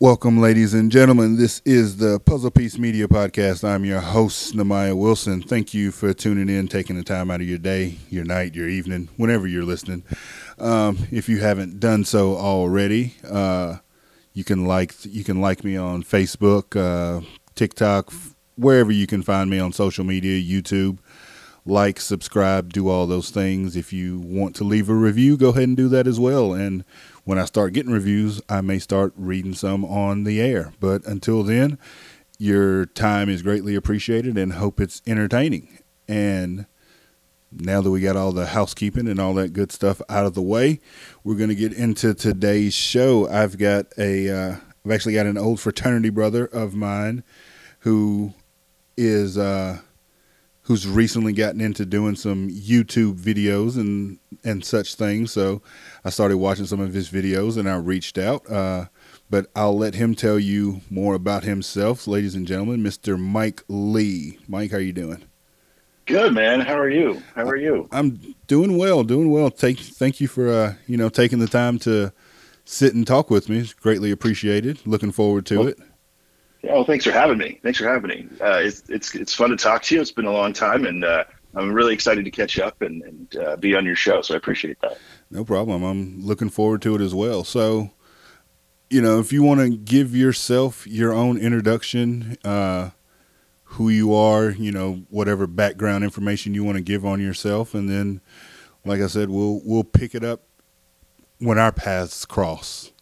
Welcome, ladies and gentlemen. This is the Puzzle Piece Media Podcast. I'm your host, Nehemiah Wilson. Thank you for tuning in, taking the time out of your day, your night, your evening, whenever you're listening. Um, if you haven't done so already, uh, you can like you can like me on Facebook, uh, TikTok, wherever you can find me on social media, YouTube. Like, subscribe, do all those things. If you want to leave a review, go ahead and do that as well. And when I start getting reviews, I may start reading some on the air. But until then, your time is greatly appreciated and hope it's entertaining. And now that we got all the housekeeping and all that good stuff out of the way, we're going to get into today's show. I've got a, uh, I've actually got an old fraternity brother of mine who is, uh, who's recently gotten into doing some YouTube videos and and such things. So I started watching some of his videos and I reached out. Uh, but I'll let him tell you more about himself, ladies and gentlemen. Mr. Mike Lee. Mike, how are you doing? Good man. How are you? How are you? I'm doing well, doing well. Take thank you for uh, you know taking the time to sit and talk with me. It's greatly appreciated. Looking forward to well, it. Oh, thanks for having me. Thanks for having me. Uh, it's, it's, it's fun to talk to you. It's been a long time, and uh, I'm really excited to catch up and, and uh, be on your show. So I appreciate that. No problem. I'm looking forward to it as well. So, you know, if you want to give yourself your own introduction, uh, who you are, you know, whatever background information you want to give on yourself, and then, like I said, we'll we'll pick it up when our paths cross.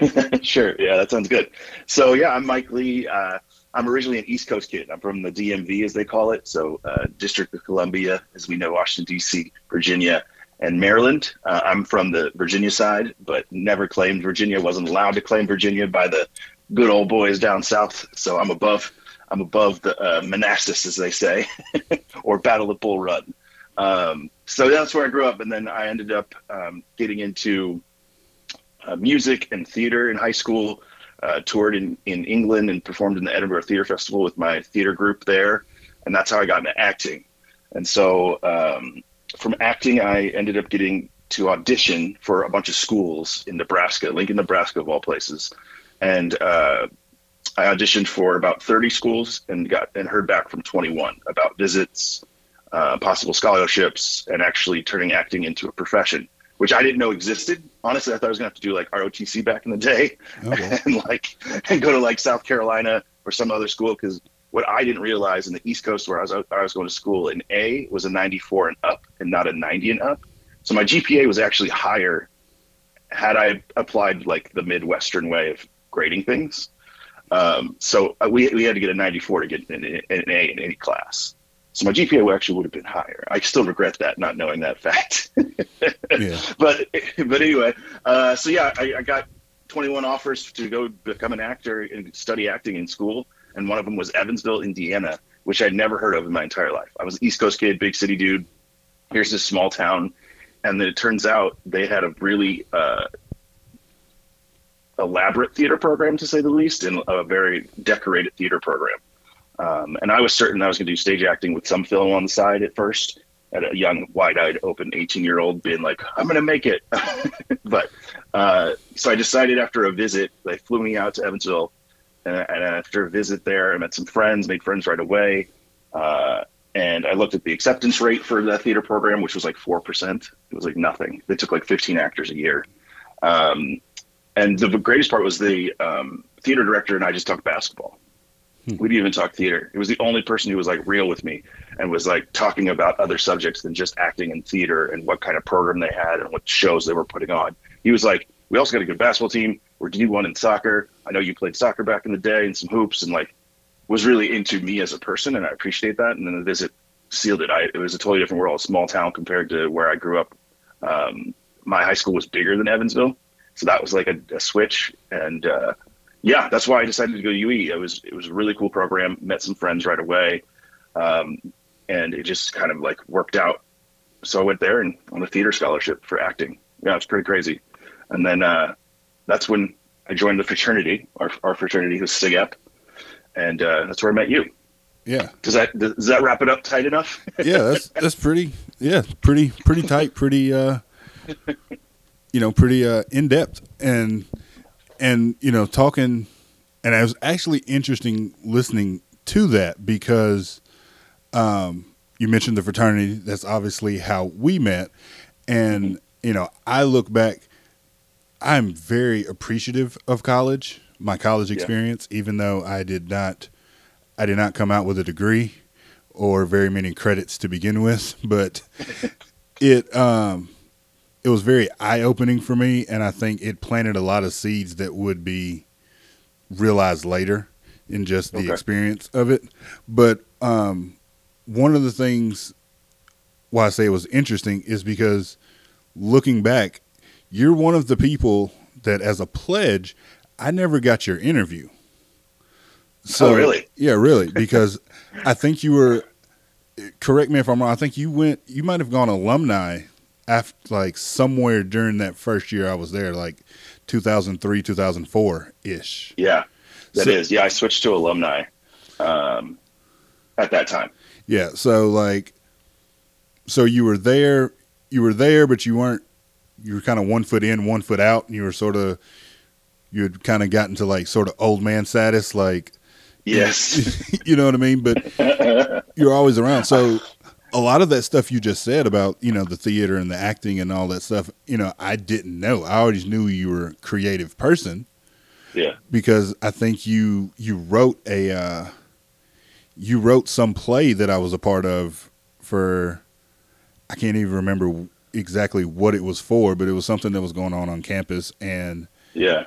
sure. Yeah, that sounds good. So yeah, I'm Mike Lee. Uh, I'm originally an East Coast kid. I'm from the DMV, as they call it. So uh, District of Columbia, as we know, Washington D.C., Virginia, and Maryland. Uh, I'm from the Virginia side, but never claimed Virginia. wasn't allowed to claim Virginia by the good old boys down south. So I'm above. I'm above the uh, Manassas, as they say, or Battle of Bull Run. Um, so that's where I grew up, and then I ended up um, getting into uh, music and theater in high school. Uh, toured in, in England and performed in the Edinburgh Theatre Festival with my theater group there, and that's how I got into acting. And so um, from acting, I ended up getting to audition for a bunch of schools in Nebraska, Lincoln, Nebraska, of all places. And uh, I auditioned for about 30 schools and got and heard back from 21 about visits, uh, possible scholarships, and actually turning acting into a profession which I didn't know existed. Honestly, I thought I was gonna have to do like ROTC back in the day, okay. and like and go to like South Carolina or some other school because what I didn't realize in the East Coast where I was I was going to school, an A was a 94 and up, and not a 90 and up. So my GPA was actually higher had I applied like the Midwestern way of grading things. Um, so uh, we, we had to get a 94 to get an, an A in any class. So my GPA actually would have been higher. I still regret that, not knowing that fact. yeah. But but anyway, uh, so yeah, I, I, got 21 offers to go become an actor and study acting in school, and one of them was Evansville, Indiana, which I'd never heard of in my entire life. I was an East Coast kid, big city dude. Here's this small town, and then it turns out they had a really uh, elaborate theater program, to say the least, and a very decorated theater program. Um, and I was certain I was going to do stage acting with some film on the side at first, at a young, wide-eyed, open 18-year-old being like, "I'm going to make it." but uh, so I decided after a visit, they flew me out to Evansville, and, and after a visit there, I met some friends, made friends right away, uh, and I looked at the acceptance rate for the theater program, which was like four percent. It was like nothing. They took like 15 actors a year. Um, and the greatest part was the um, theater director and I just talked basketball. Hmm. We didn't even talk theater. It was the only person who was like real with me and was like talking about other subjects than just acting and theater and what kind of program they had and what shows they were putting on. He was like, "We also got a good basketball team. We're D one in soccer. I know you played soccer back in the day and some hoops and like was really into me as a person and I appreciate that. And then the visit sealed it. I, it was a totally different world, small town compared to where I grew up. Um, my high school was bigger than Evansville, so that was like a, a switch and. Uh, yeah, that's why I decided to go to UE. It was it was a really cool program. Met some friends right away, um, and it just kind of like worked out. So I went there and on a theater scholarship for acting. Yeah, it's pretty crazy. And then uh, that's when I joined the fraternity. Our, our fraternity was SIGEP, and uh, that's where I met you. Yeah. Does that does that wrap it up tight enough? yeah, that's that's pretty. Yeah, pretty pretty tight. Pretty. uh You know, pretty uh in depth and and you know talking and it was actually interesting listening to that because um, you mentioned the fraternity. That's obviously how we met, and you know, I look back. I'm very appreciative of college, my college Yeah. experience, even though I did not, I did not come out with a degree or very many credits to begin with, but it um, it was very eye opening for me, and I think it planted a lot of seeds that would be realized later in just the Okay. experience of it. But um, one of the things why I say it was interesting is because looking back, you're one of the people that, as a pledge, I never got your interview. So, Oh, really? Yeah, really. Because I think you were. Correct me if I'm wrong. I think you went. You might have gone alumni after, like, somewhere during that first year I was there, like 2003, 2004 ish. Yeah, that So- is. Yeah, I switched to alumni um, at that time. Yeah. So like, so you were there. You were there, but you weren't. You were kind of one foot in, one foot out, and you were sort of. You had kind of gotten to like sort of old man status, like Yes. you know what I mean. But you're always around. So a lot of that stuff you just said about you know the theater and the acting and all that stuff, you know, I didn't know. I always knew you were a creative person yeah. because I think you you wrote a uh, you wrote some play that I was a part of for I can't even remember exactly what it was for, but it was something that was going on on campus and Yeah.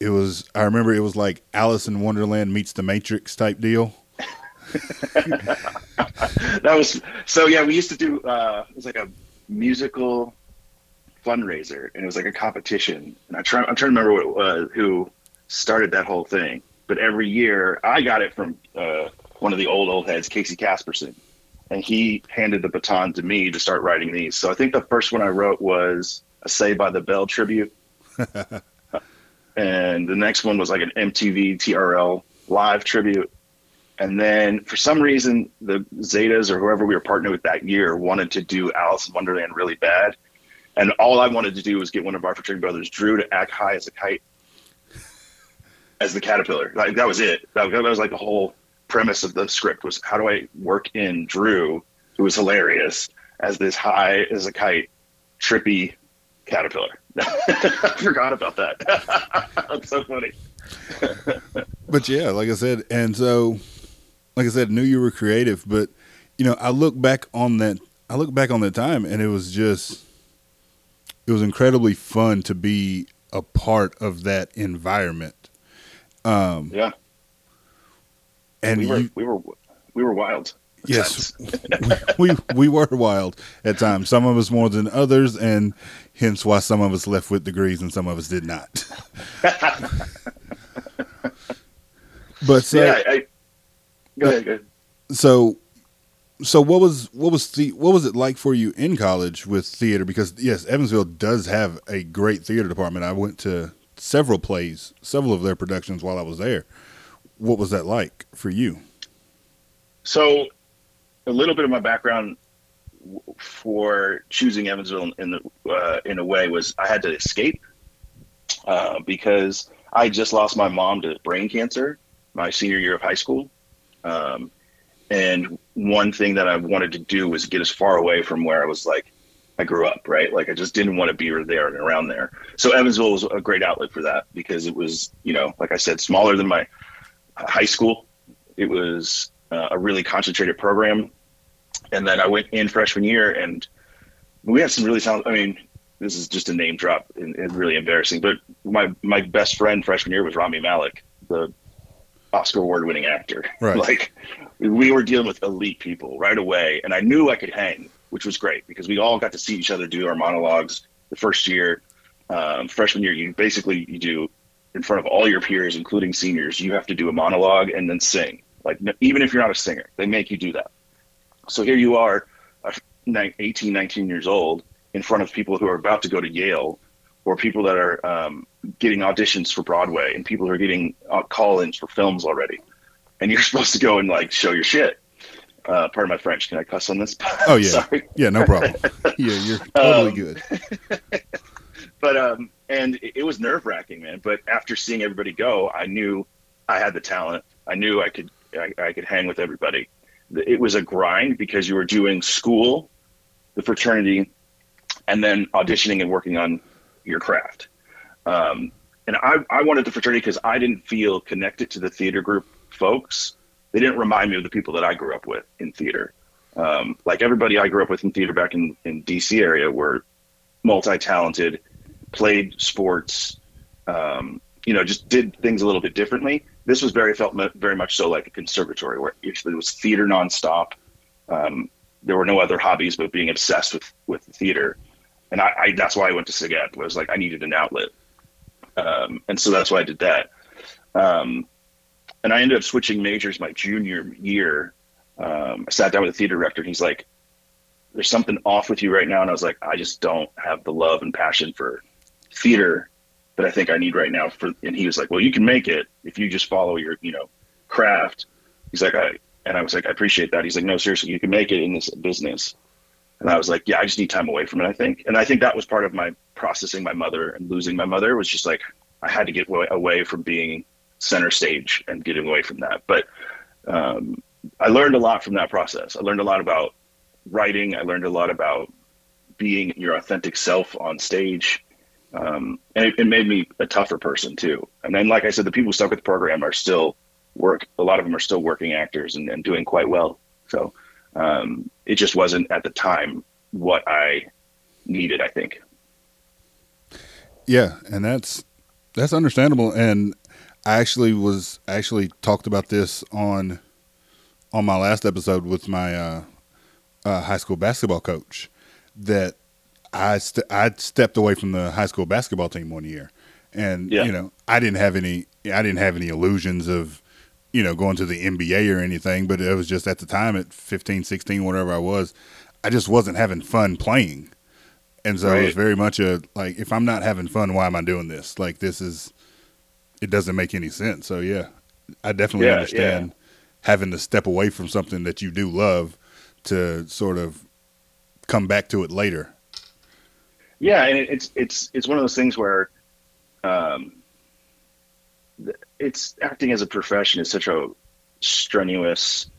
it was I remember it was like Alice in Wonderland meets the Matrix type deal. that was so yeah we used to do uh it was like a musical fundraiser and it was like a competition. And i try i'm trying to remember what it was who started that whole thing. But every year i got it from uh one of the old old heads casey casperson. And he handed the baton to me to start writing these. So i think the first one i wrote was a Saved by the Bell tribute. And the next one was like an mtv trl live tribute and then for some reason, the Zetas or whoever we were partnered with that year wanted to do Alice in Wonderland really bad. And all I wanted to do was get one of our fraternity brothers, Drew, to act high as a kite, as the caterpillar. Like that was it. That, that was like the whole premise of the script was how do I work in Drew, who was hilarious, as this high as a kite, trippy caterpillar. I forgot about that. That's so funny. But yeah, like I said, and so like I said, knew you were creative, but you know, I look back on that I look back on that time and it was just it was incredibly fun to be a part of that environment. Um Yeah, and we were you we were we were wild. Yes, times. we we were wild at times. Some of us more than others, and hence why some of us left with degrees and some of us did not. but so, yeah, I, go ahead. Go ahead. so, so what was what was the what was it like for you in college with theater? Because yes, Evansville does have a great theater department. I went to several plays, several of their productions while I was there. What was that like for you? So, a little bit of my background for choosing Evansville in the uh, in a way was I had to escape uh, because I just lost my mom to brain cancer my senior year of high school, um, and one thing that I wanted to do was get as far away from where I was like I grew up, right? Like I just didn't want to be there and around there. So Evansville was a great outlet for that because it was, you know, like I said, smaller than my high school. It was uh, a really concentrated program. And then I went in freshman year and we had some really talented, I mean, this is just a name drop and, and really embarrassing, but my, my best friend freshman year was Rami Malek, the Oscar award winning actor. Right. Like we were dealing with elite people right away. And I knew I could hang, which was great because we all got to see each other do our monologues the first year. Um, freshman year, you basically, you do in front of all your peers, including seniors, you have to do a monologue and then sing. Like even if you're not a singer, they make you do that. So here you are, uh, 18, 19 years old, in front of people who are about to go to Yale, or people that are um, getting auditions for Broadway, and people who are getting uh, call-ins for films already, and you're supposed to go and like show your shit. Uh, pardon my French. Can I cuss on this? Oh yeah, Sorry. yeah, no problem. Yeah, you're totally Um, good. but um and it, it was nerve wracking man but after seeing everybody go i knew I had the talent. I knew I could I, I could hang with everybody. It was a grind because you were doing school, the fraternity, and then auditioning and working on your craft. Um, and I, I wanted the fraternity because I didn't feel connected to the theater group folks. They didn't remind me of the people that I grew up with in theater. Um, like everybody I grew up with in theater back in, in DC area were multi-talented, played sports, um, you know, just did things a little bit differently. This was very felt very much so like a conservatory where it was theater nonstop. Um, there were no other hobbies but being obsessed with with theater, and I, I that's why I went to SIGEP. Was like I needed an outlet, um, and so that's why I did that. Um, and I ended up switching majors my junior year. Um, I sat down with the theater director, and he's like, "There's something off with you right now," and I was like, "I just don't have the love and passion for theater that I think I need right now." For and he was like, "Well, you can make it if you just follow your, you know, craft." He's like, "I," and I was like, "I appreciate that." He's like, "No, seriously, you can make it in this business." And I was like, "Yeah, I just need time away from it." I think, and I think that was part of my processing my mother and losing my mother was just like I had to get away from being center stage and getting away from that. But um, I learned a lot from that process. I learned a lot about writing. I learned a lot about being your authentic self on stage. Um, and it, it, made me a tougher person too. And then, like I said, the people stuck with the program are still work. A lot of them are still working actors and, and doing quite well. So um, it just wasn't at the time what I needed. I think. Yeah, and that's that's understandable. And I actually was actually talked about this on on my last episode with my uh, uh, high school basketball coach that I st- I stepped away from the high school basketball team one year, and yeah. you know I didn't have any I didn't have any illusions of you know going to the NBA or anything, but it was just at the time at 15, 16, whatever I was, I just wasn't having fun playing, and so right. it was very much a like if I'm not having fun, why am I doing this? Like this is it doesn't make any sense. So yeah, I definitely yeah, understand yeah. having to step away from something that you do love to sort of come back to it later. Yeah, and it's it's it's one of those things where, um, it's acting as a profession is such a strenuous,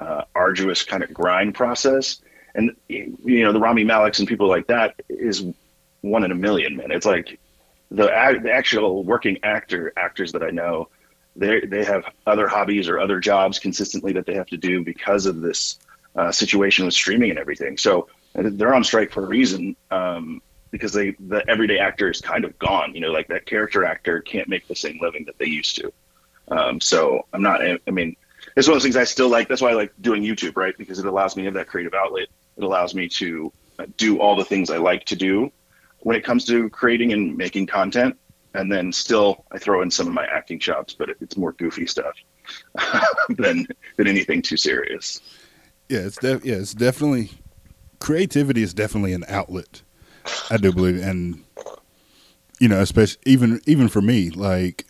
uh, arduous kind of grind process, and you know the Rami Maleks and people like that is one in a million, man. It's like the, the actual working actor actors that I know, they they have other hobbies or other jobs consistently that they have to do because of this uh, situation with streaming and everything. So they're on strike for a reason um, because they the everyday actor is kind of gone. You know, like that character actor can't make the same living that they used to. Um, so I'm not. I mean, it's one of those things I still like. That's why I like doing YouTube, right? Because it allows me to have that creative outlet. It allows me to do all the things I like to do when it comes to creating and making content. And then still, I throw in some of my acting chops, but it's more goofy stuff than than anything too serious. Yeah, it's def- yeah, it's definitely creativity is definitely an outlet. I do believe, and you know, especially even even for me, like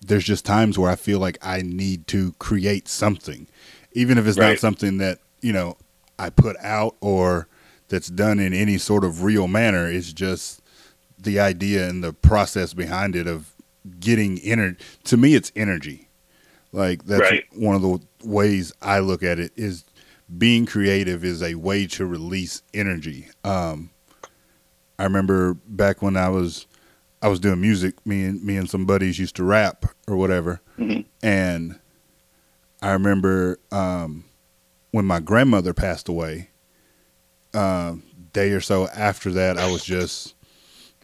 there's just times where I feel like I need to create something, even if it's right. not something that you know I put out or that's done in any sort of real manner. It's just the idea and the process behind it of getting energy. To me, it's energy. Like that's right. one of the ways I look at it is being creative is a way to release energy. Um, I remember back when I was I was doing music. Me and me and some buddies used to rap or whatever, mm-hmm. and I remember um, when my grandmother passed away uh, day or so after that, I was just,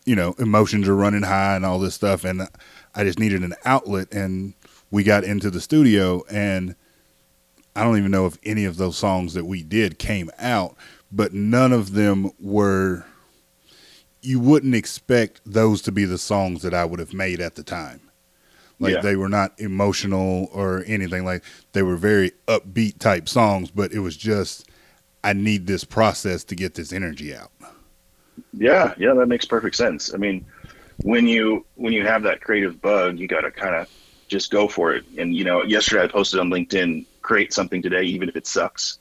you know, emotions are running high and all this stuff, and I just needed an outlet. And we got into the studio, and I don't even know if any of those songs that we did came out, but none of them were. You wouldn't expect those to be the songs that I would have made at the time. Like yeah. they were not emotional or anything. Like they were very upbeat type songs, but it was just I need this process to get this energy out. Yeah, yeah, that makes perfect sense. I mean, when you when you have that creative bug, you got to kind of just go for it. And you know, yesterday I posted on LinkedIn, create something today, even if it sucks,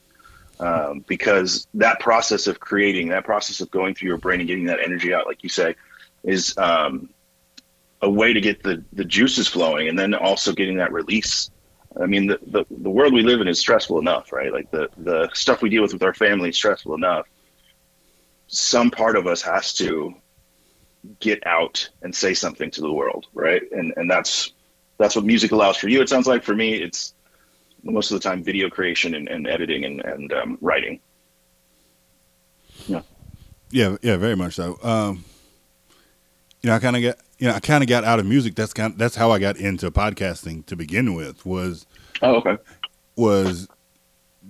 um, because that process of creating, that process of going through your brain and getting that energy out, like you say, is um, a way to get the the juices flowing, and then also getting that release. I mean, the, the, the world we live in is stressful enough, right? Like the, the stuff we deal with with our family is stressful enough. Some part of us has to get out and say something to the world, right? And and that's that's what music allows for you. It sounds like for me, it's most of the time video creation and, and editing and, and um, writing. Yeah. Yeah, yeah, very much so. Um, you know, I kind of got, you know, I kind of got out of music. That's kind, that's how I got into podcasting to begin with. Was oh, okay. Was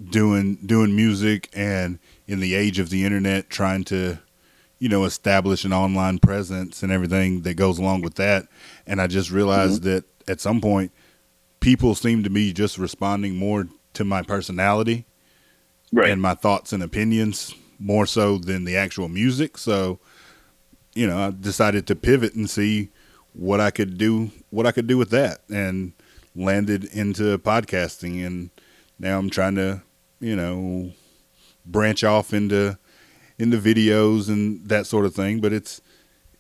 doing doing music and in the age of the internet, trying to, you know, establish an online presence and everything that goes along with that. And I just realized mm-hmm. that at some point, people seem to be just responding more to my personality right. and my thoughts and opinions more so than the actual music. So, you know, I decided to pivot and see what I could do, what I could do with that, and landed into podcasting. And now I'm trying to, you know, branch off into into videos and that sort of thing. But it's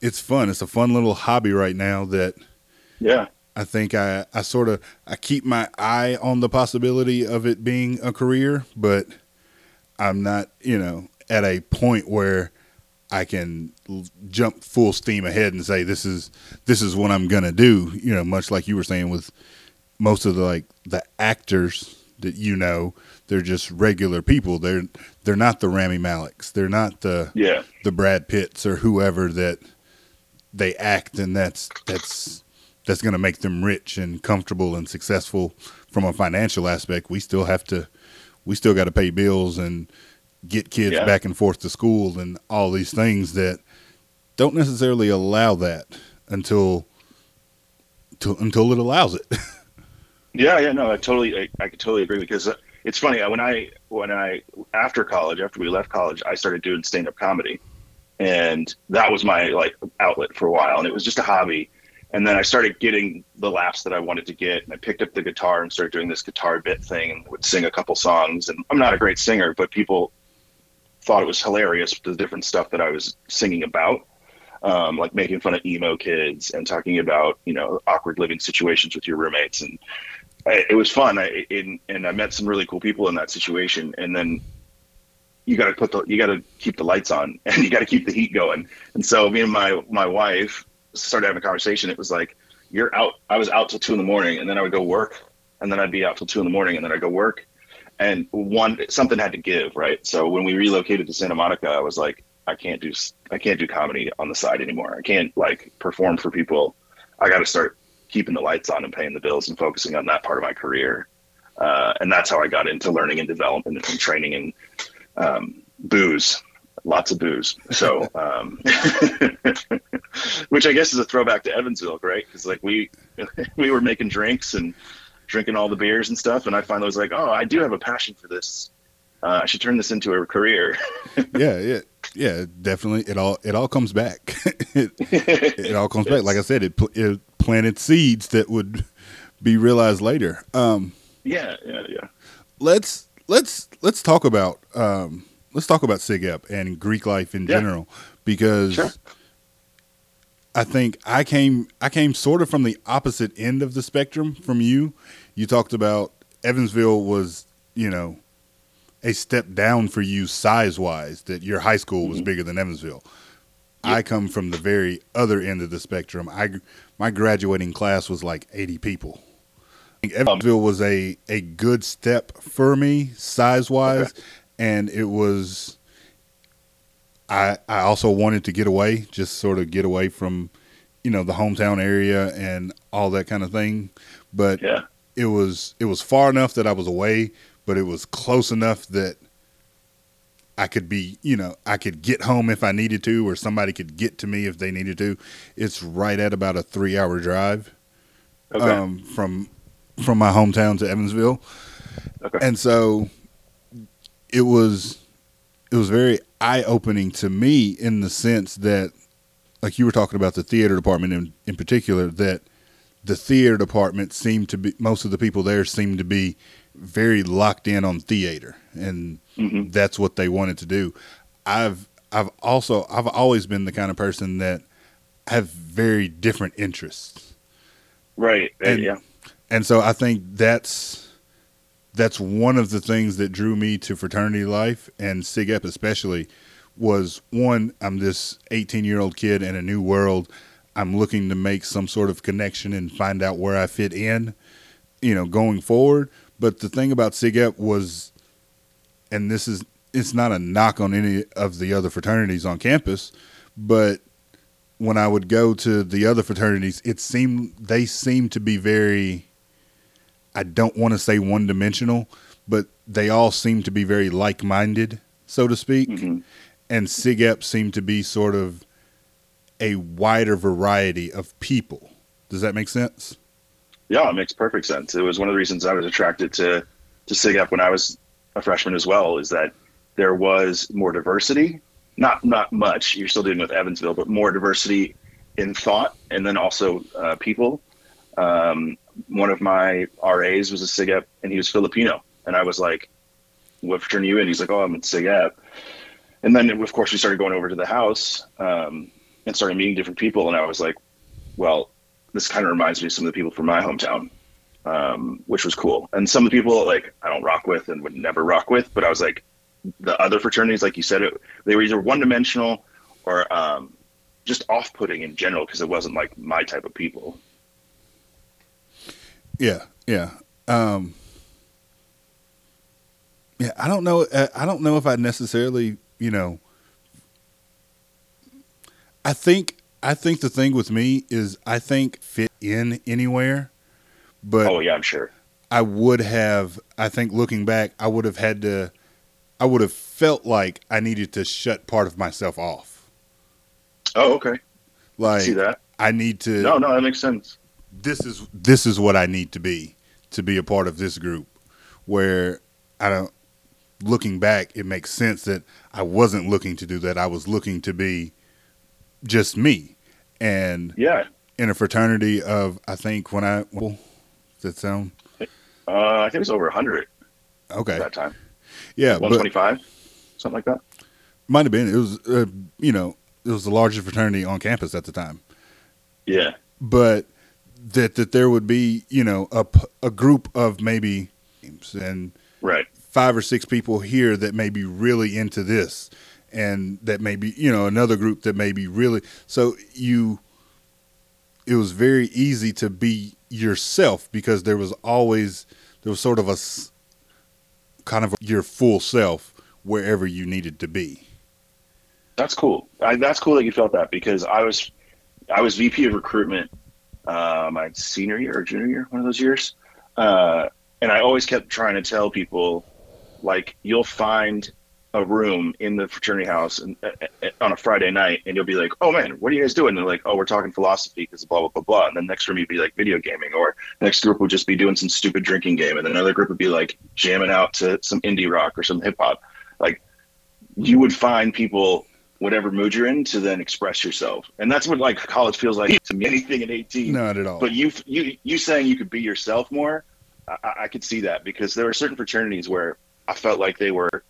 it's fun. It's a fun little hobby right now that yeah I think I, I sort of I keep my eye on the possibility of it being a career, but I'm not, you know, at a point where I can jump full steam ahead and say this is this is what I'm gonna do. You know, much like you were saying with most of the like the actors that you know, they're just regular people. They're they're not the Rami Maleks. They're not the yeah the Brad Pitts or whoever that they act, and that's that's that's going to make them rich and comfortable and successful from a financial aspect. We still have to, we still got to pay bills and get kids yeah. back and forth to school and all these things that don't necessarily allow that until, to, until it allows it. yeah, yeah, no, I totally, I, I totally agree because uh, it's funny when I when I after college, after we left college, I started doing stand up comedy, and that was my like outlet for a while, and it was just a hobby and then I started getting the laughs that I wanted to get, and I picked up the guitar and started doing this guitar bit thing, and would sing a couple songs. And I'm not a great singer, but people thought it was hilarious the different stuff that I was singing about, um, like making fun of emo kids and talking about you know awkward living situations with your roommates, and I, it was fun. I and I met some really cool people in that situation, and then you got to put the you got to keep the lights on and you got to keep the heat going. And so me and my my wife started having a conversation, it was like, you're out. I was out till two in the morning, and then I would go work, and then I'd be out till two in the morning, and then I'd go work. And one something had to give, right? So when we relocated to Santa Monica, I was like, I can't do I can't do comedy on the side anymore. I can't like perform for people. I got to start keeping the lights on and paying the bills and focusing on that part of my career. Uh, and that's how I got into learning and development and training and um, booze lots of booze. So, um, which I guess is a throwback to Evansville, right? Because like we we were making drinks and drinking all the beers and stuff, and I finally was like, oh, I do have a passion for this. Uh, I should turn this into a career. yeah, yeah, yeah, definitely. It all it all comes back. it, it, all comes yes. back. Like I said, it, it planted seeds that would be realized later. Um, yeah, yeah, yeah. Let's let's let's talk about um, let's talk about SIGEP and Greek life in yeah. general because sure. I think I came I came sort of from the opposite end of the spectrum from you. You talked about Evansville was, you know, a step down for you size wise, that your high school was mm-hmm. bigger than Evansville. Yep. I come from the very other end of the spectrum. I my graduating class was like 80 people. Evansville was a, a good step for me size wise, okay and it was I I also wanted to get away, just sort of get away from you know the hometown area and all that kind of thing. But yeah. it was it was far enough that I was away, but it was close enough that I could be, you know, I could get home if I needed to, or somebody could get to me if they needed to. It's right at about a three hour drive okay. um, from from my hometown to Evansville, okay. and so it was it was very eye opening to me in the sense that like you were talking about the theater department in, in particular that the theater department seemed to be most of the people there seemed to be very locked in on theater and mm-hmm. that's what they wanted to do i've i've also i've always been the kind of person that have very different interests. Right. And- yeah. And so I think that's that's one of the things that drew me to fraternity life and Sig Ep especially was one, I'm this 18 year old kid in a new world. I'm looking to make some sort of connection and find out where I fit in, you know, going forward. But the thing about Sig Ep was, and this is, it's not a knock on any of the other fraternities on campus, but when I would go to the other fraternities, it seemed they seemed to be very I don't want to say one dimensional, but they all seem to be very like minded, so to speak. hmm And SIGEP seemed to be sort of a wider variety of people. Does that make sense? Yeah, it makes perfect sense. It was one of the reasons I was attracted to to SIGEP when I was a freshman as well. Is that there was more diversity, not not much. You're still dealing with Evansville, but more diversity in thought, and then also uh, people. Um, one of my RAs was a SIGEP, and he was Filipino, and I was like, "What fraternity you in?" He's like, "Oh, I'm in SIGEP." And then, of course, we started going over to the house um, and started meeting different people, and I was like, "Well, this kind of reminds me of some of the people from my hometown." um, which was cool. And some of the people like I don't rock with and would never rock with, but I was like the other fraternities, like you said, it they were either one dimensional or um, just off putting in general because it wasn't like my type of people. Yeah, yeah. Um, yeah, I don't know. uh, I don't know if I necessarily, you know. I think I think the thing with me is I think fit in anywhere, but oh yeah, I'm sure. I would have. I think looking back, I would have had to. I would have felt like I needed to shut part of myself off. Oh okay, Like I see that? I need to. No, no, that makes sense. This is this is what I need to be to be a part of this group. Where I don't. Looking back, it makes sense that I wasn't looking to do that. I was looking to be just me, and Yeah, in a fraternity of I think when I well, does that sound uh, I think it was over hundred okay? that time. Yeah, one twenty five, something like that. might have been. It was uh, you know it was the largest fraternity on campus at the time. Yeah, but that that there would be you know a, a group of maybe and right. five or six people here that may be really into this and that may be you know another group that may be really so you it was very easy to be yourself because there was always there was sort of a kind of your full self wherever you needed to be That's cool. I, that's cool that you felt that because I was, I was VP of recruitment, uh, my senior year or junior year, one of those years, uh, and I always kept trying to tell people, like, you'll find a room in the fraternity house and, uh, uh, on a Friday night, and you'll be like, "Oh man, what are you guys doing?" And they're like, "Oh, we're talking philosophy because blah blah blah blah." And then next room you'd be like video gaming, or next group would just be doing some stupid drinking game, and another group would be like jamming out to some indie rock or some hip hop. Like, you would find people whatever mood you're in to then express yourself, and that's what like college feels like to me. Anything at 18, not at all. But you you you saying you could be yourself more, I, I- could see that because there were certain fraternities where I felt like they were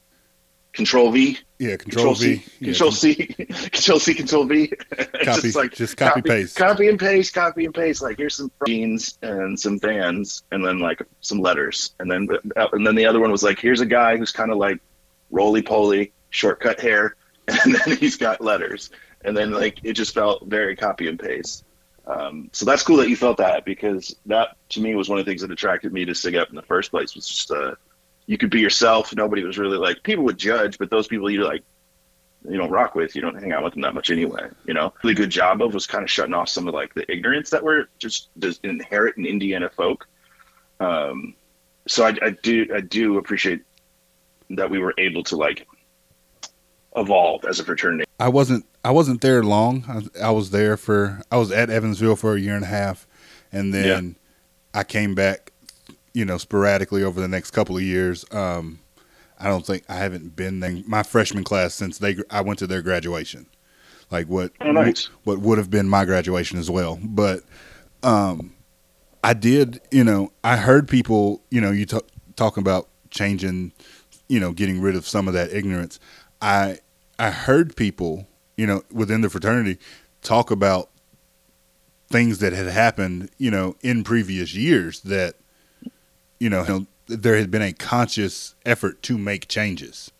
control V, yeah control, control v. C, yeah, control C, control C, control V. copy. Just like just copy, paste. copy and paste, copy and paste. Like here's some jeans and some fans, and then like some letters, and then and then the other one was like here's a guy who's kind of like roly poly, shortcut hair, and then he's got letters, and then like it just felt very copy and paste. Um, so that's cool that you felt that because that to me was one of the things that attracted me to Sig Ep in the first place was just uh, you could be yourself. Nobody was really like people would judge, but those people you like you don't rock with, you don't hang out with them that much anyway. You know, really good job of was kind of shutting off some of like the ignorance that were just, just inherent in Indiana folk. Um, so I, I do I do appreciate that we were able to like evolve as a fraternity. I wasn't I wasn't there long. I, I was there for I was at Evansville for a year and a half, and then I came back, you know, sporadically over the next couple of years. Um, I don't think I haven't been there my freshman class since they I went to their graduation, like what Oh, nice. what would have been my graduation as well. But um, I did, you know, I heard people, you know, you talk talking about changing, you know, getting rid of some of that ignorance. I I heard people, you know, within the fraternity talk about things that had happened, you know, in previous years that, you know, there had been a conscious effort to make changes,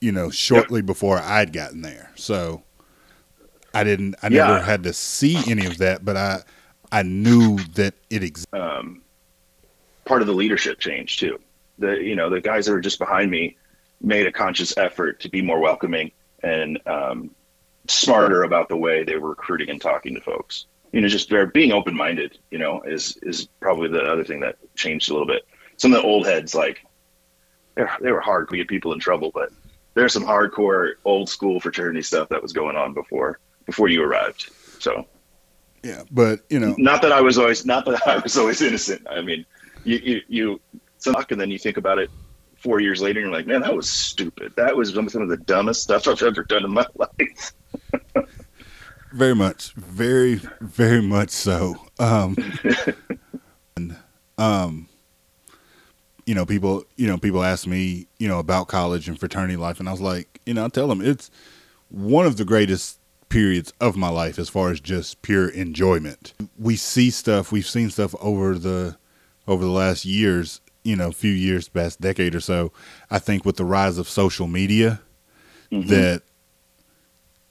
you know, shortly yep. before I'd gotten there. So I didn't, I yeah. never had to see any of that, but I, I knew that it existed. Um, part of the leadership change too. The, you know, the guys that were just behind me made a conscious effort to be more welcoming and um, smarter about the way they were recruiting and talking to folks. You know, just very, being open minded. You know, is is probably the other thing that changed a little bit. Some of the old heads, like they were hard to get people in trouble, but there's some hardcore old school fraternity stuff that was going on before before you arrived. So yeah, but you know, not that I was always not that I was always innocent. I mean, you you, you suck, and then you think about it four years later, and you're like, man, that was stupid. That was some of the dumbest stuff I've ever done in my life. very much, very, very much so. Um, and, um, you know, people, you know, people ask me, you know, about college and fraternity life, and I was like, you know, I tell them it's one of the greatest periods of my life as far as just pure enjoyment. We see stuff, we've seen stuff over the over the last years you know few years past decade or so i think with the rise of social media mm-hmm. that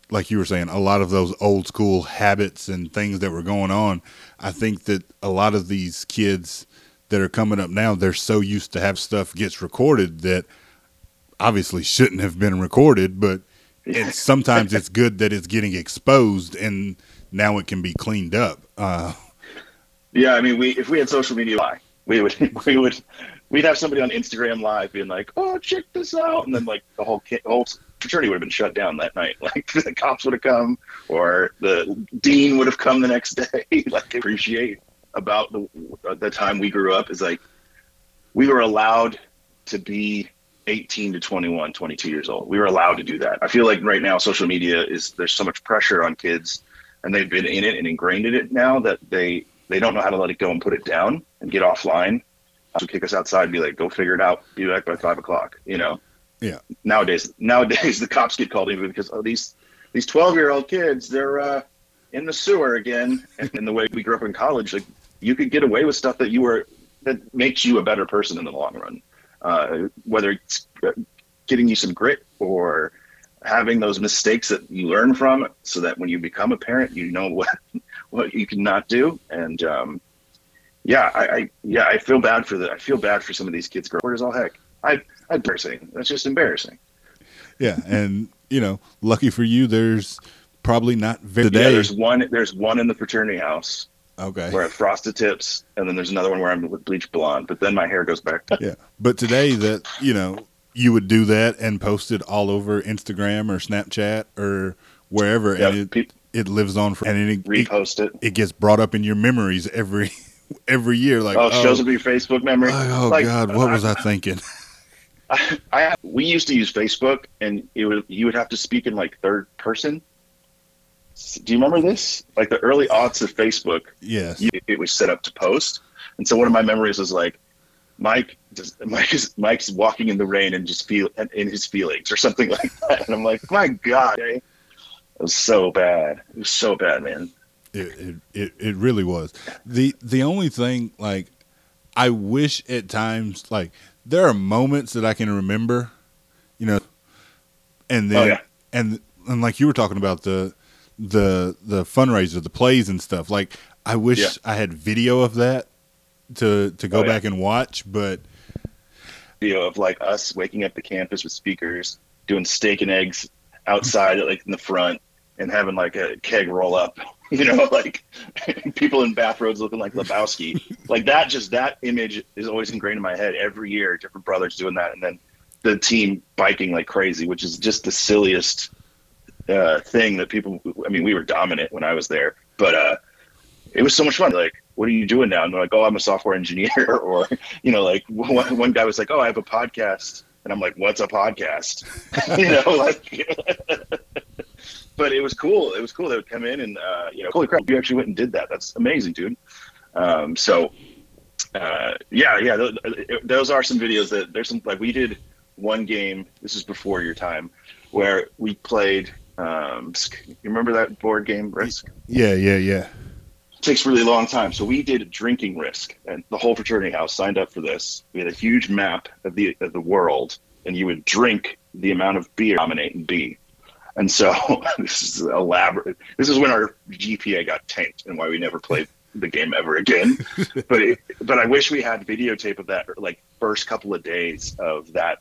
like you were saying a lot of those old school habits and things that were going on i think that a lot of these kids that are coming up now they're so used to have stuff gets recorded that obviously shouldn't have been recorded but it's sometimes it's good that it's getting exposed and now it can be cleaned up uh, yeah i mean we if we had social media we would we would we'd have somebody on Instagram live being like, "Oh, check this out," and then like the whole the whole fraternity would have been shut down that night. Like the cops would have come, or the dean would have come the next day. like appreciate about the uh, the time we grew up is like we were allowed to be 18 to 21 22 years old we were allowed to do that i feel like right now social media is there's so much pressure on kids and they've been in it and ingrained in it now that they they don't know how to let it go and put it down and get offline. So kick us outside and be like, go figure it out. Be back by five o'clock. You know. Yeah. Nowadays, nowadays the cops get called in because oh these these twelve year old kids they're uh, in the sewer again. And, and the way we grew up in college, like you could get away with stuff that you were that makes you a better person in the long run. Uh, whether it's getting you some grit or having those mistakes that you learn from so that when you become a parent you know what what you cannot do and um, yeah I, I, yeah i feel bad for the i feel bad for some of these kids girls all heck i i embarrassing that's just embarrassing yeah and you know lucky for you there's probably not very today. Yeah, there's one there's one in the fraternity house Okay. Where I have frosted tips, and then there's another one where I'm with bleach blonde, but then my hair goes back. yeah, but today that you know you would do that and post it all over Instagram or Snapchat or wherever, and it, it lives on for and it, repost it. It gets brought up in your memories every every year. Like oh, it shows oh, up your Facebook memory. oh like, God, what was I thinking? I, I, we used to use Facebook, and it would you would have to speak in like third person. Do you remember this? Like the early aughts of Facebook. Yes. it was set up to post, and so one of my memories was like Mike just Mike is Mike's walking in the rain and just feel in his feelings or something like that. And I'm like, my God, eh? it was so bad. It was so bad, man. It, it it really was. The the only thing like I wish at times like there are moments that I can remember, you know, and then oh, yeah. and and like you were talking about the the the fundraiser, the plays and stuff. Like I wish yeah. I had video of that to to go oh, yeah. back and watch, but video of like us waking up the campus with speakers, doing steak and eggs outside, like in the front, and having like a keg roll up. You know, like people in bathrobes looking like Lebowski. like that, just that image is always ingrained in my head every year. Different brothers doing that, and then the team biking like crazy, which is just the silliest uh, thing that people. I mean, we were dominant when I was there, but uh, it was so much fun. Like what are you doing now? And they're like, oh, I'm a software engineer. or, you know, like one, one guy was like, oh, I have a podcast. And I'm like, what's a podcast? you know, like, but it was cool. It was cool. They would come in and, uh, you know, holy crap, you actually went and did that. That's amazing, dude. Um, so, uh, yeah, yeah, those, those are some videos that there's some, like we did one game, this is before your time, where we played, um, you remember that board game, Risk? Yeah, yeah, yeah takes really long time. So we did drinking risk, and the whole fraternity house signed up for this. We had a huge map of the of the world, and you would drink the amount of beer dominate and B. And so this is elaborate. This is when our GPA got tanked, and why we never played the game ever again. but it, but I wish we had videotape of that, like first couple of days of that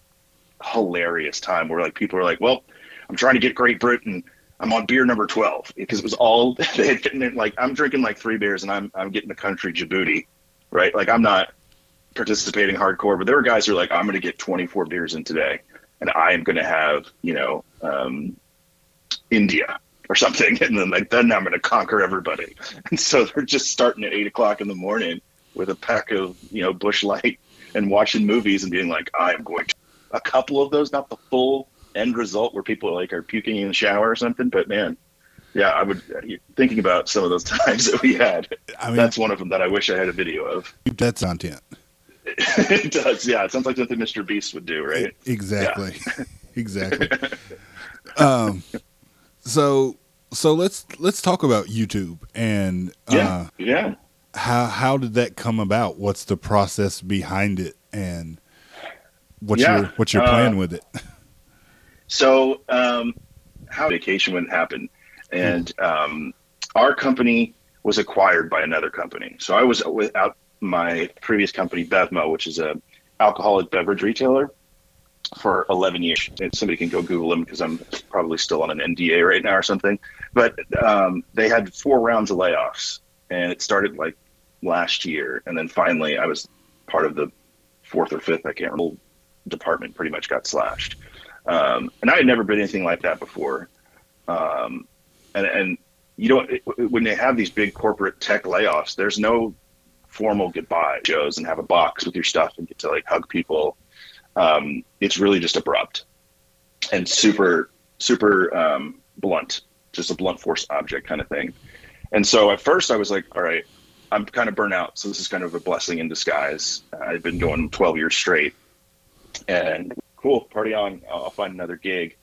hilarious time where like people are like, well, I'm trying to get Great Britain. I'm on beer number 12 because it was all they had getting like I'm drinking like three beers and I'm I'm getting the country Djibouti, right? Like I'm not participating hardcore, but there were guys who are like I'm going to get 24 beers in today, and I am going to have you know um, India or something, and then like then I'm going to conquer everybody. And so they're just starting at eight o'clock in the morning with a pack of you know Busch Light and watching movies and being like I'm going to a couple of those, not the full end result where people like are puking in the shower or something. But man, yeah, I would thinking about some of those times that we had. I mean, that's one of them that I wish I had a video of. That's content. it does, yeah. It sounds like something Mr. Beast would do, right? Exactly, yeah. exactly. um, so so let's let's talk about YouTube and yeah, uh, yeah. How how did that come about? What's the process behind it, and what's yeah. your what's your plan uh, with it? So, um, how vacation wouldn't happen, and um, our company was acquired by another company. So I was without my previous company, Bevmo, which is a alcoholic beverage retailer, for 11 years. And somebody can go Google them because I'm probably still on an NDA right now or something. But um, they had four rounds of layoffs, and it started like last year, and then finally I was part of the fourth or fifth, I can't remember, department pretty much got slashed. Um, and I had never been anything like that before. Um, and, and you don't, when they have these big corporate tech layoffs, there's no formal goodbye shows and have a box with your stuff and get to like hug people. Um, it's really just abrupt and super, super um, blunt, just a blunt force object kind of thing. And so at first I was like, all right, I'm kind of burnt out. So this is kind of a blessing in disguise. I've been going 12 years straight and cool, party on. I'll find another gig.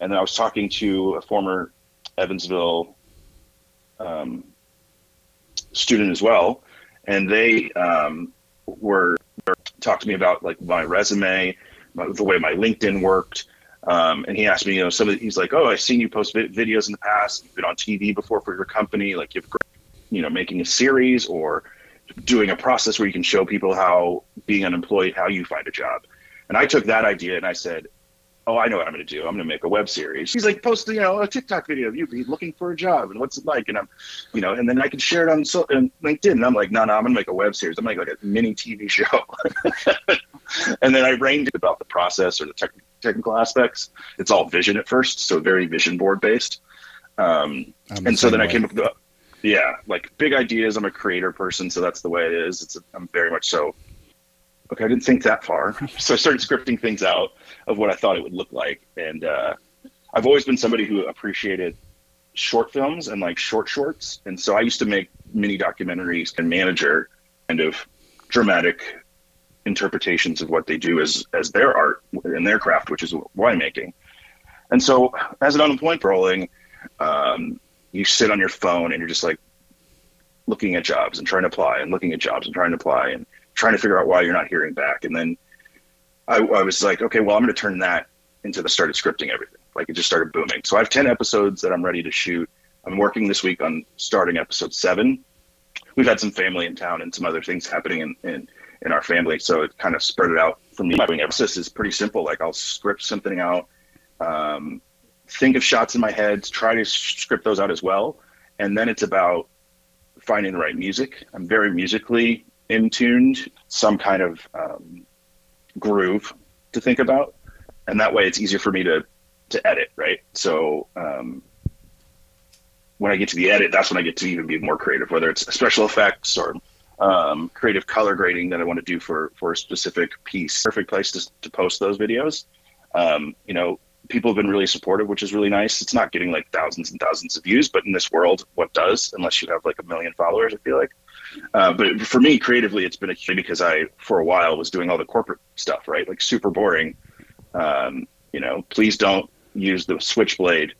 And then I was talking to a former Evansville um, student as well, and they um, were talked to me about like my resume, my, the way my LinkedIn worked. Um, and he asked me, you know, some of the, he's like, oh, I've seen you post videos in the past. You've been on TV before for your company. Like you've, you know, making a series or doing a process where you can show people how being unemployed, how you find a job. And I took that idea and I said, oh, I know what I'm going to do. I'm going to make a web series. He's like, post, you know, a TikTok video of you looking for a job and what's it like? And I'm, you know, and then I can share it on, so, on LinkedIn. And I'm like, no, no, I'm going to make a web series. I'm going to make like a mini TV show. and then I reined about the process or the tech, technical aspects. It's all vision at first, so very vision board based. Um, and so then way. I came up with, yeah, like big ideas. I'm a creator person, so that's the way it is. It's, I'm very much so okay, I didn't think that far. So I started scripting things out of what I thought it would look like. And uh, I've always been somebody who appreciated short films and like short shorts. And so I used to make mini documentaries and manager kind of dramatic interpretations of what they do as as their art and their craft, which is winemaking. And so as an unemployed rolling, um, you sit on your phone and you're just like looking at jobs and trying to apply and looking at jobs and trying to apply and trying to figure out why you're not hearing back. And then I, I was like, okay, well, I'm going to turn that into the started scripting everything. Like it just started booming. So I have 10 episodes that I'm ready to shoot. I'm working this week on starting episode seven. We've had some family in town and some other things happening in, in, in our family. So it kind of spread it out for me. My process is pretty simple. Like I'll script something out, um, think of shots in my head, try to script those out as well. And then it's about finding the right music. I'm very musically in tuned, some kind of um, groove to think about, and that way it's easier for me to to edit. Right. So um, when I get to the edit, that's when I get to even be more creative, whether it's special effects or um, creative color grading that I want to do for for a specific piece. Perfect place to to post those videos. Um, you know, people have been really supportive, which is really nice. It's not getting like thousands and thousands of views, but in this world, what does? Unless you have like a million followers, I feel like. Uh, but for me, creatively, it's been a key because I, for a while, was doing all the corporate stuff, right? Like super boring. Um, you know, please don't use the switchblade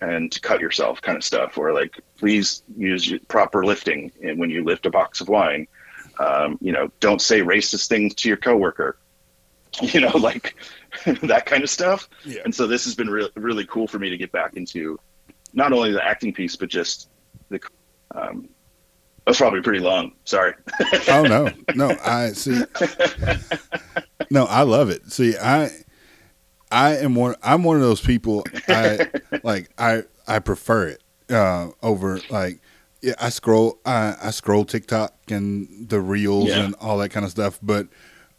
and to cut yourself kind of stuff or like please use proper lifting and when you lift a box of wine um, you know don't say racist things to your coworker you know like that kind of stuff yeah. and so this has been re- really cool for me to get back into not only the acting piece but just the um, that's probably pretty long sorry oh no no i see no i love it see i I am one. I'm one of those people. I like. I I prefer it uh, over like. Yeah, I scroll. I, I scroll TikTok and the reels yeah. and all that kind of stuff. But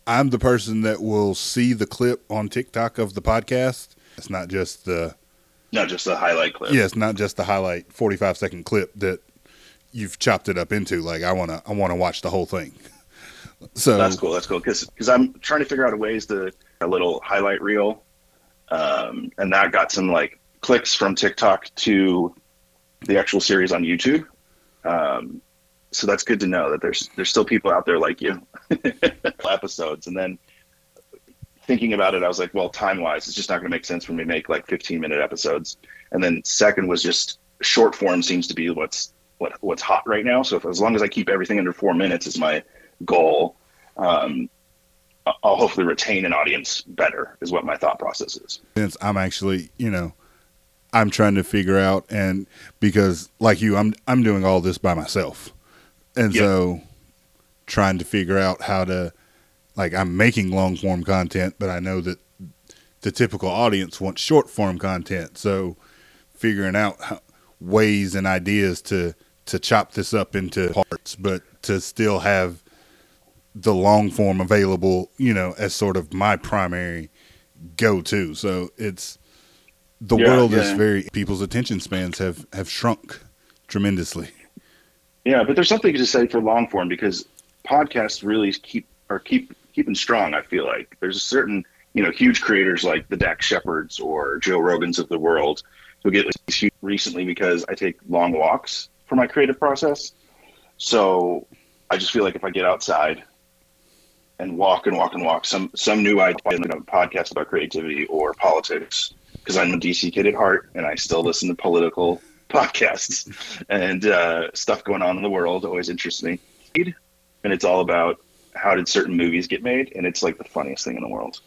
I'm the person that will see the clip on TikTok of the podcast. It's not just the. Not just the highlight clip. Yes, not just the highlight 45 second clip that you've chopped it up into. Like I want to. I want to watch the whole thing. So that's cool. That's cool because because I'm trying to figure out a ways to a little highlight reel um, and that got some like clicks from TikTok to the actual series on YouTube. Um, so that's good to know that there's there's still people out there like you, episodes. And then thinking about it, I was like, well, time wise, it's just not going to make sense for me make like 15 minute episodes. And then second was just short form seems to be what's what what's hot right now. So if, as long as I keep everything under four minutes is my goal, um, I'll hopefully retain an audience better is what my thought process is. Since I'm actually, you know, I'm trying to figure out and because like you, I'm I'm doing all this by myself. And yep. so trying to figure out how to like I'm making long form content, but I know that the typical audience wants short form content. So figuring out how, ways and ideas to to chop this up into parts, but to still have the long form available, you know, as sort of my primary go to. So it's the yeah, world yeah. is very people's attention spans have have shrunk tremendously. Yeah, but there's something to say for long form because podcasts really keep are keep keeping strong. I feel like there's a certain you know huge creators like the Dax Shepards or Joe Rogans of the world who get huge recently because I take long walks for my creative process. So I just feel like if I get outside and walk and walk and walk some some new idea in a podcast about creativity or politics because I'm a DC kid at heart and I still listen to political podcasts and uh, stuff going on in the world always interests me. And it's all about how did certain movies get made, and it's like the funniest thing in the world.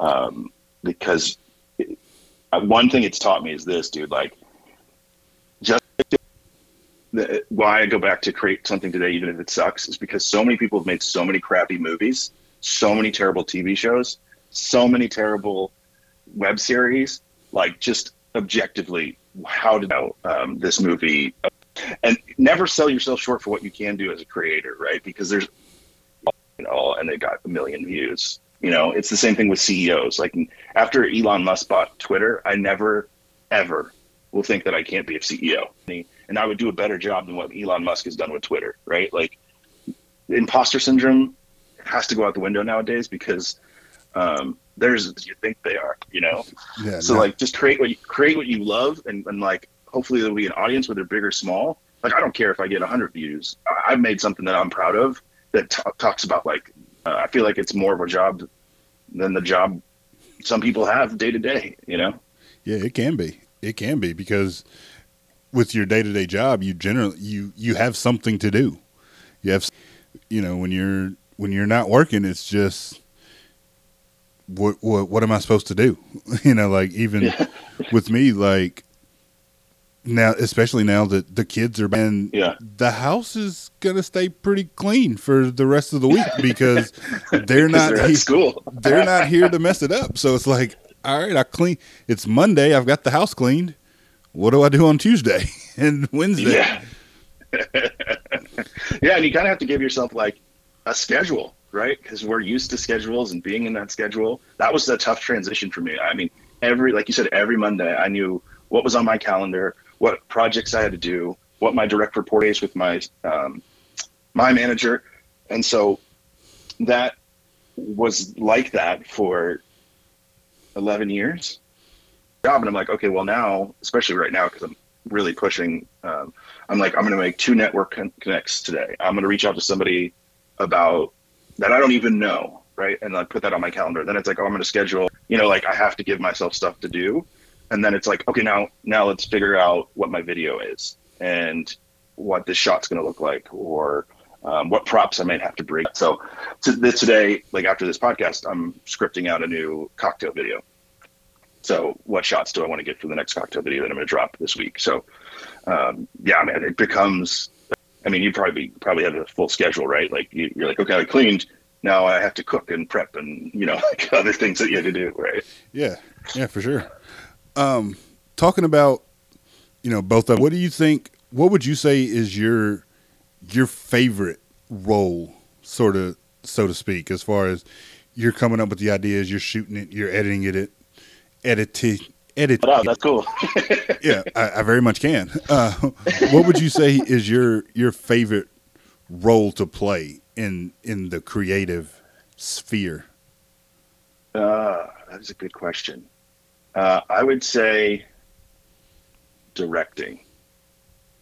Um, because it, uh, one thing it's taught me is this, dude. Like the, why I go back to create something today, even if it sucks, is because so many people have made so many crappy movies, so many terrible TV shows, so many terrible web series. Like, just objectively, how did um, this movie? And never sell yourself short for what you can do as a creator, right? Because there's, you know, and they got a million views. You know, it's the same thing with CEOs. Like after Elon Musk bought Twitter, I never, ever will think that I can't be a CEO and I would do a better job than what Elon Musk has done with Twitter, right? Like imposter syndrome has to go out the window nowadays because um, there's you think they are, you know. Yeah, so no. like just create what you create what you love, and, and like hopefully there'll be an audience whether big or small. Like I don't care if I get 100 views. I've made something that I'm proud of that t- talks about like uh, I feel like it's more of a job than the job some people have day to day. You know. Yeah, it can be. It can be because with your day to day job, you generally you you have something to do. You have, you know, when you're when you're not working, it's just what what what am I supposed to do? you know, like even yeah. with me, like now, especially now that the kids are and yeah. the house is gonna stay pretty clean for the rest of the week because they're not they're he- school. they're not here to mess it up. So it's like, all right, I clean. It's Monday. I've got the house cleaned what do I do on Tuesday and Wednesday? Yeah. yeah, and you kind of have to give yourself like a schedule, right? Because we're used to schedules and being in that schedule. That was a tough transition for me. I mean, every like you said, every Monday I knew what was on my calendar, what projects I had to do, what my direct report is with my um, my manager, and so that was like that for 11 years job and i'm like okay well now especially right now because i'm really pushing um, i'm like i'm going to make two network con- connects today i'm going to reach out to somebody about that i don't even know right and like put that on my calendar then it's like oh i'm going to schedule you know like i have to give myself stuff to do and then it's like, okay, now now let's figure out what my video is and what this shot's going to look like, or um, what props I might have to bring. So today, like after this podcast, I'm scripting out a new cocktail video. So what shots do I want to get for the next cocktail video that I'm going to drop this week? So um, yeah, man, it becomes. I mean, you probably probably have a full schedule, right? Like you, you're like, okay, I cleaned. Now I have to cook and prep and you know like other things that you have to do, right? Yeah, yeah, for sure. Um, talking about you know both of what do you think? What would you say is your your favorite role, sort of, so to speak, as far as you're coming up with the ideas, you're shooting it, you're editing it, editing, edit. Oh, that's cool. yeah, I, I, very much can. Uh, what would you say is your your favorite role to play in in the creative sphere? Uh, that is a good question. Uh, I would say directing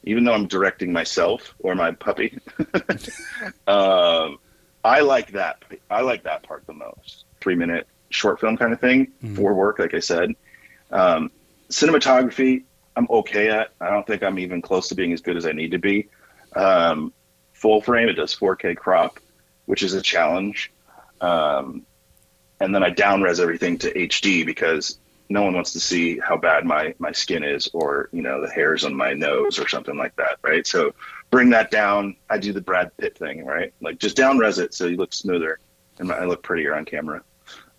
even though I'm directing myself or my puppy, um, I like that. I like that part the most. Three minute short film kind of thing mm-hmm. for work, like I said. Um, cinematography, I'm okay at. I don't think I'm even close to being as good as I need to be. Um, full frame, it does 4K crop, which is a challenge. Um, and then I downres everything to HD because no one wants to see how bad my my skin is or you know the hairs on my nose or something like that right so bring that down i do the brad pitt thing right like just down res it so you look smoother and i look prettier on camera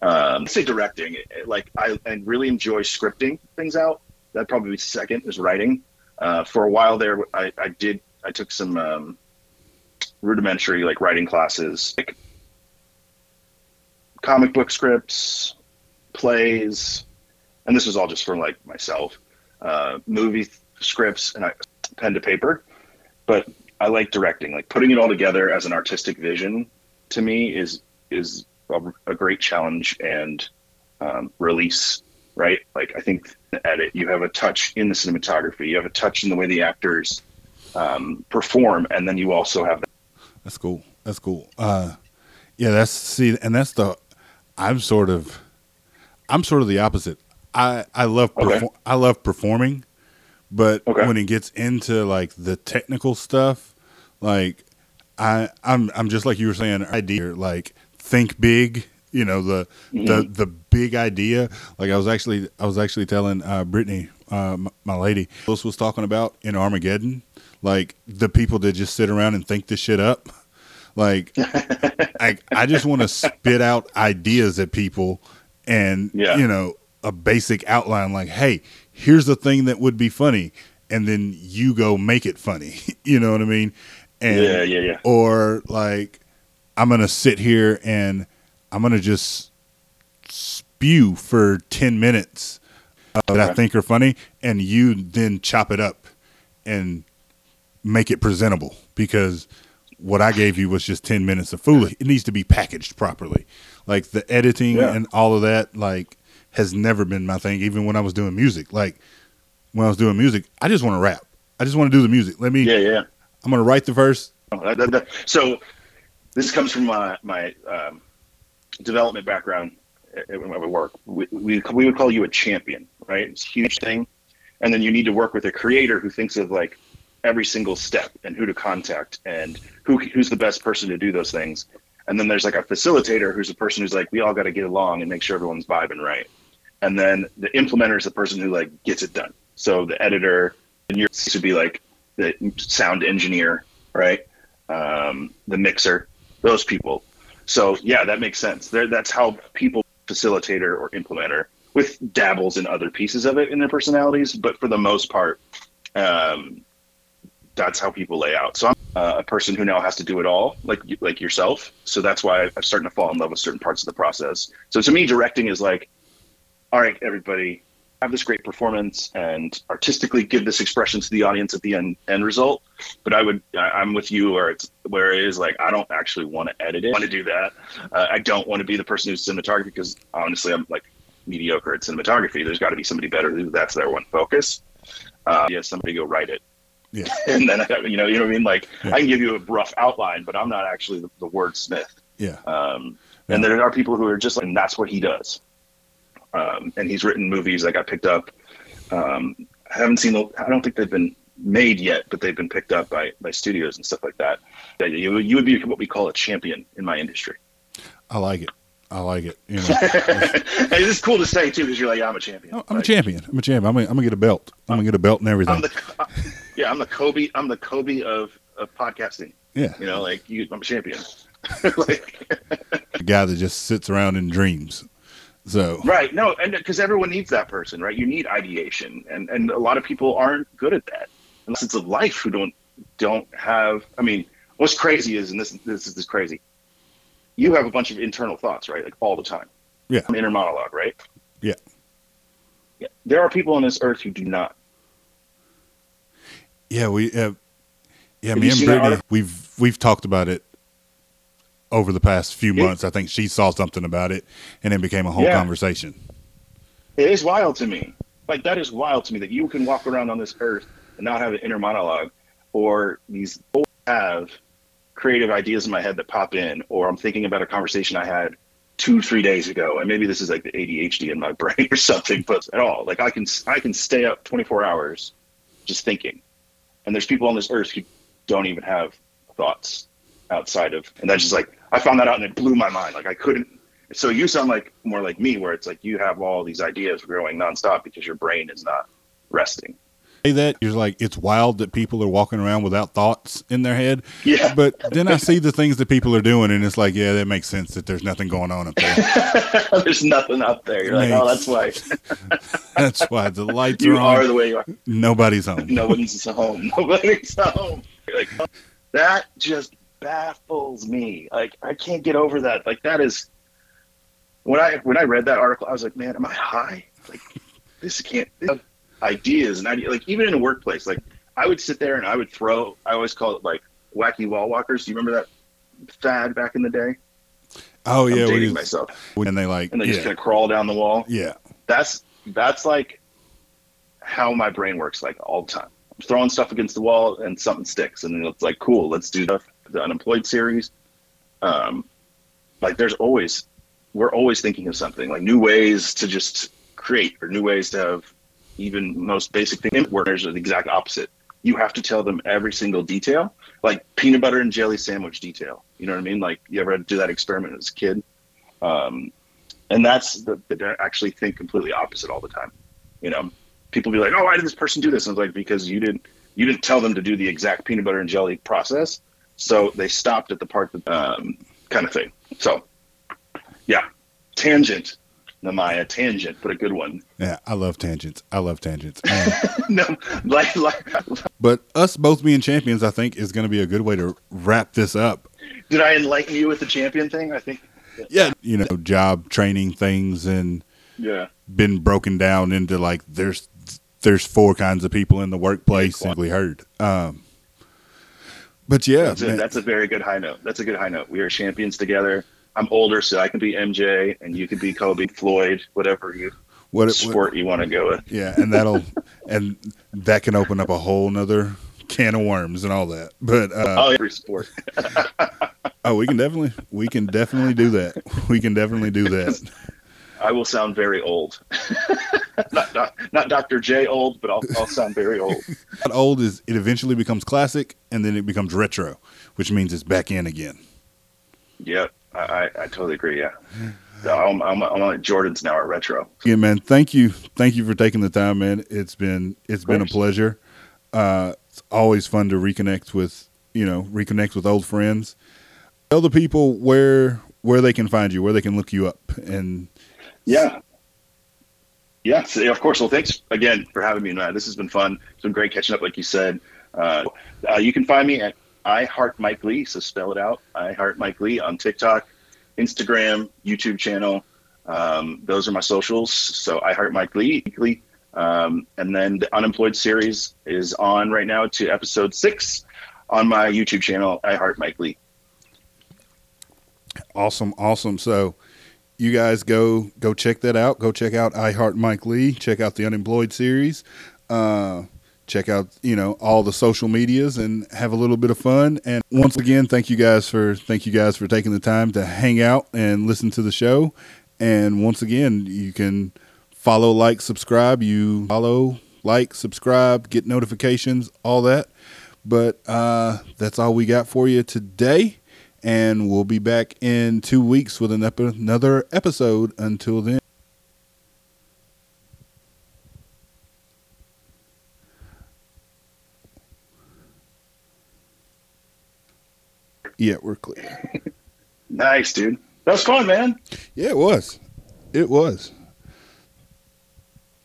um say directing like I, I really enjoy scripting things out that probably be second is writing uh, for a while there I, I did i took some um, rudimentary like writing classes like comic book scripts plays and this was all just for like myself, uh, movie scripts and I, pen to paper. But I like directing, like putting it all together as an artistic vision. To me, is is a, a great challenge and um, release. Right, like I think the edit, you have a touch in the cinematography, you have a touch in the way the actors um, perform, and then you also have. That. That's cool. That's cool. Uh, yeah, that's see, and that's the. I'm sort of, I'm sort of the opposite. I I love perfor- okay. I love performing, but okay. when it gets into like the technical stuff, like I I'm I'm just like you were saying, idea like think big. You know the mm-hmm. the the big idea. Like I was actually I was actually telling uh, Brittany, uh, my, my lady, this was talking about in Armageddon, like the people that just sit around and think this shit up. Like I I just want to spit out ideas at people and yeah. you know a basic outline like, hey, here's the thing that would be funny, and then you go make it funny. you know what I mean? And, yeah, yeah, yeah. Or like, I'm gonna sit here and I'm gonna just spew for ten minutes uh, okay. that I think are funny, and you then chop it up and make it presentable because what I gave you was just 10 minutes of foolery. It needs to be packaged properly. Like the editing yeah. and all of that, like has never been my thing. Even when I was doing music, like when I was doing music, I just want to rap. I just want to do the music. Let me. Yeah, yeah. I'm gonna write the verse. So this comes from my my um, development background at my work. We, we we would call you a champion, right? It's a huge thing, and then you need to work with a creator who thinks of like every single step and who to contact and who who's the best person to do those things. And then there's like a facilitator who's a person who's like, we all got to get along and make sure everyone's vibing right and then the implementer is the person who like gets it done. So the editor and your would be like the sound engineer, right? Um, the mixer, those people. So yeah, that makes sense. There, that's how people facilitator or implementer with dabbles in other pieces of it in their personalities, but for the most part, um, that's how people lay out. So I'm uh, a person who now has to do it all, like like yourself. So that's why I'm starting to fall in love with certain parts of the process. So to me, directing is like all right, everybody, have this great performance and artistically give this expression to the audience at the end end result. But I would, I, am with you where it's where it is like I don't actually want to edit it. I want to do that. Uh, I don't want to be the person who's cinematography because honestly, I'm like mediocre at cinematography. There's got to be somebody better who that's their one focus. Uh, yeah, somebody go write it. Yeah. and then you know, you know what I mean. Like yeah. I can give you a rough outline, but I'm not actually the, the wordsmith. Yeah. Um, and there are people who are just like, and that's what he does. Um, and he's written movies that got picked up Um, I haven't seen. The, I don't think they've been made yet, but they've been picked up by by studios and stuff like that. You you would be what we call a champion in my industry. I like it. I like it. You know, is cool to say too, because you're like, I'm a champion. Oh, I'm like, a champion. I'm a champion. I'm gonna, I'm gonna get a belt. I'm gonna get a belt and everything. I'm the, yeah, I'm the Kobe. I'm the Kobe of, of podcasting. Yeah, you know, like you, I'm a champion. like a guy that just sits around and dreams. So right, no, and because everyone needs that person, right? You need ideation, and and a lot of people aren't good at that. And sense of life who don't don't have. I mean, what's crazy is, and this this is this crazy you have a bunch of internal thoughts, right? Like all the time. Yeah. An inner monologue, right? Yeah. Yeah. There are people on this earth who do not. Yeah, we. Uh, yeah, have me and Brittany, we've we've talked about it over the past few months. I think she saw something about it, and it became a whole yeah. conversation. It is wild to me. Like that is wild to me that you can walk around on this earth and not have an inner monologue, or these have creative ideas in my head that pop in, or I'm thinking about a conversation I had two, three days ago, and maybe this is like the ADHD in my brain or something, but at all, like I can I can stay up 24 hours just thinking, and there's people on this earth who don't even have thoughts outside of, and that's just like I found that out and it blew my mind. Like I couldn't. So you sound like more like me, where it's like you have all these ideas growing nonstop because your brain is not resting. That you're like it's wild that people are walking around without thoughts in their head. Yeah. But then i see the things that people are doing and it's like yeah that makes sense that there's nothing going on up there. There's nothing up there. You're like oh that's why. That's why the lights you are on. are the way you are. Nobody's home. Nobody's at home. Nobody's home. You're like oh, that just baffles me like i can't get over that like that is when i when i read that article i was like man am i high like this can't this, ideas and idea, like even in a workplace, like I would sit there and I would throw. I always call it like wacky wall walkers. Do you remember that fad back in the day? Oh yeah, I'm dating myself. And they like and they yeah. just kind of crawl down the wall. Yeah, that's that's like how my brain works. Like all the time, I'm throwing stuff against the wall and something sticks, and then it's like cool. Let's do the, the unemployed series. Um, like there's always we're always thinking of something like new ways to just create or new ways to have even most basic thing workers are the exact opposite. You have to tell them every single detail, like peanut butter and jelly sandwich detail. You know what I mean? Like you ever do that experiment as a kid? Um, and that's the, they actually think completely opposite all the time. You know, people be like, "Oh, why did this person do this?" And I was like, "Because you didn't you didn't tell them to do the exact peanut butter and jelly process, so they stopped at the part that um, kind of thing." So, yeah, tangent Nehemiah tangent, but a good one. Yeah, I love tangents. I love tangents. no, like, like, but us both being champions, I think, is going to be a good way to wrap this up. Did I enlighten you with the champion thing? I think. Yeah, you know, job training things and yeah, been broken down into like there's there's four kinds of people in the workplace. Simply heard. Um, but yeah, that's a, that's a very good high note. That's a good high note. We are champions together. I'm older, so I can be MJ, and you can be Kobe, Floyd, whatever you what sport what, you want to go with. Yeah, and that'll and that can open up a whole nother can of worms and all that. But uh, oh, every sport. oh, we can definitely we can definitely do that. We can definitely do that. I will sound very old. not, not, not Dr. J old, but I'll, I'll sound very old. Not old is it eventually becomes classic and then it becomes retro, which means it's back in again. Yep. I, I totally agree. Yeah. I'm, I'm, I'm like Jordans now at retro. Yeah, man. Thank you. Thank you for taking the time, man. It's been, it's been a pleasure. Uh, it's always fun to reconnect with, you know, reconnect with old friends. Tell the people where, where they can find you, where they can look you up and. Yeah. Yes, of course. Well, thanks again for having me. Man. This has been fun. It's been great catching up, like you said. Uh, uh, you can find me at I Heart Mike Lee. So spell it out. I Heart Mike Lee on TikTok, Instagram, YouTube channel. Um, those are my socials. So I Heart Mike Lee. Um, and then the Unemployed series is on right now to episode six on my YouTube channel. I Heart Mike Lee. Awesome, awesome. So you guys go go check that out. Go check out I Heart Mike Lee. Check out the Unemployed series. Uh, check out you know all the social medias and have a little bit of fun and once again thank you guys for thank you guys for taking the time to hang out and listen to the show and once again you can follow, like, subscribe. You follow, like, subscribe, get notifications, all that. But uh, that's all we got for you today. And we'll be back in two weeks with an ep- another episode. Until then. Yeah, we're clear. nice, dude. That was fun, man. Yeah, it was. It was.